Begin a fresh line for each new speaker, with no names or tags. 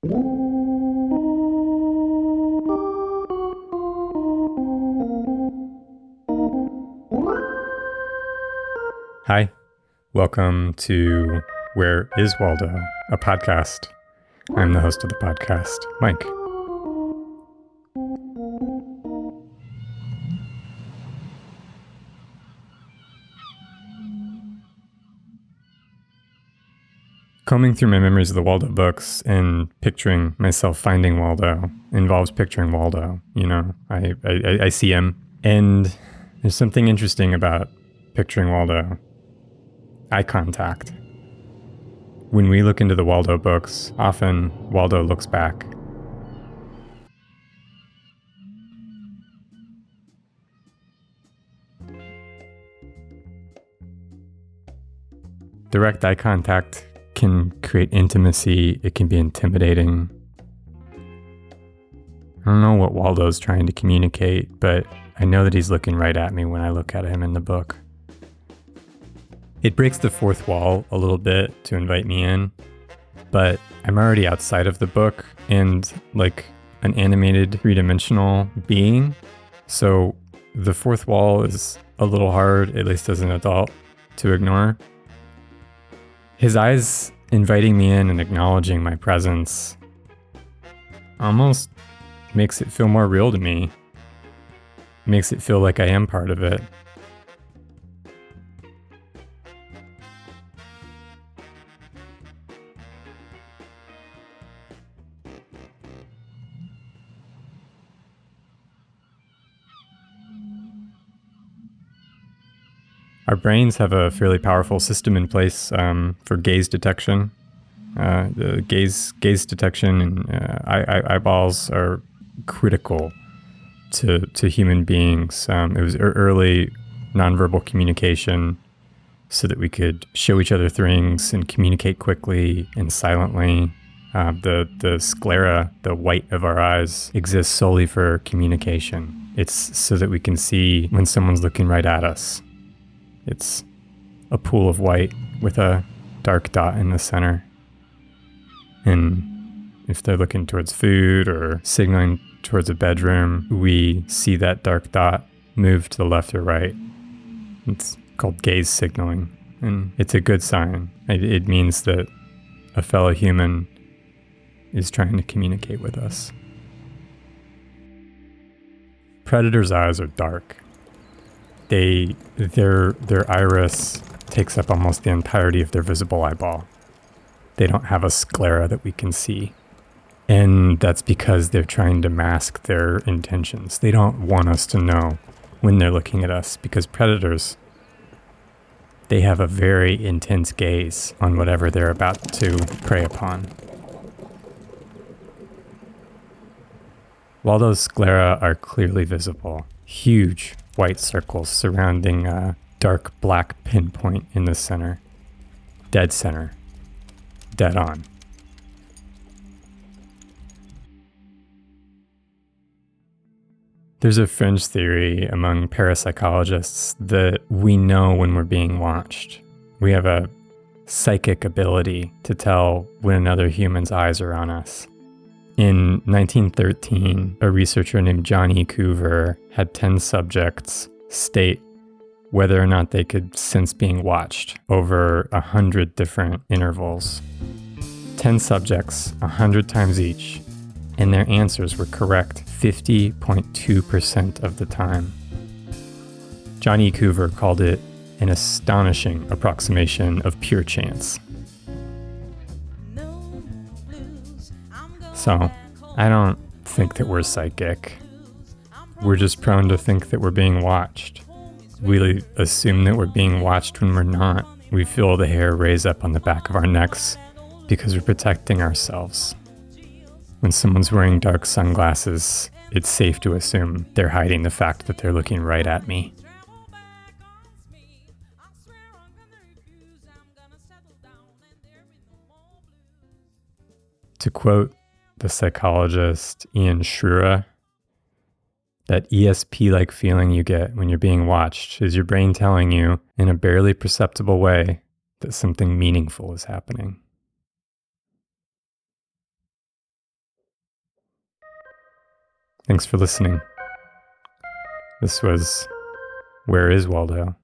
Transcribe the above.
Hi, welcome to Where is Waldo, a podcast. I'm the host of the podcast, Mike. Combing through my memories of the Waldo books and picturing myself finding Waldo involves picturing Waldo. You know, I, I, I see him. And there's something interesting about picturing Waldo eye contact. When we look into the Waldo books, often Waldo looks back. Direct eye contact can create intimacy, it can be intimidating. I don't know what Waldo's trying to communicate, but I know that he's looking right at me when I look at him in the book. It breaks the fourth wall a little bit to invite me in, but I'm already outside of the book and like an animated three dimensional being. So the fourth wall is a little hard, at least as an adult, to ignore. His eyes inviting me in and acknowledging my presence almost makes it feel more real to me. Makes it feel like I am part of it. Our brains have a fairly powerful system in place um, for gaze detection. Uh, the gaze gaze detection and uh, eye, eyeballs are critical to to human beings. Um, it was early nonverbal communication, so that we could show each other things and communicate quickly and silently. Uh, the the sclera, the white of our eyes, exists solely for communication. It's so that we can see when someone's looking right at us it's a pool of white with a dark dot in the center. And if they're looking towards food or signaling towards a bedroom, we see that dark dot move to the left or right. It's called gaze signaling, and it's a good sign. It, it means that a fellow human is trying to communicate with us. Predators' eyes are dark they their their iris takes up almost the entirety of their visible eyeball. They don't have a sclera that we can see. And that's because they're trying to mask their intentions. They don't want us to know when they're looking at us because predators they have a very intense gaze on whatever they're about to prey upon. While those sclera are clearly visible, huge white circles surrounding a dark black pinpoint in the center. Dead center. Dead on. There's a fringe theory among parapsychologists that we know when we're being watched. We have a psychic ability to tell when another human's eyes are on us. In 1913, a researcher named Johnny. Coover had 10 subjects state whether or not they could sense being watched over 100 different intervals. 10 subjects, 100 times each, and their answers were correct 50.2% of the time. Johnny. Coover called it an astonishing approximation of pure chance. So, I don't think that we're psychic. We're just prone to think that we're being watched. We assume that we're being watched when we're not. We feel the hair raise up on the back of our necks because we're protecting ourselves. When someone's wearing dark sunglasses, it's safe to assume they're hiding the fact that they're looking right at me. To quote the psychologist Ian Shura that ESP like feeling you get when you're being watched is your brain telling you in a barely perceptible way that something meaningful is happening. Thanks for listening. This was Where is Waldo?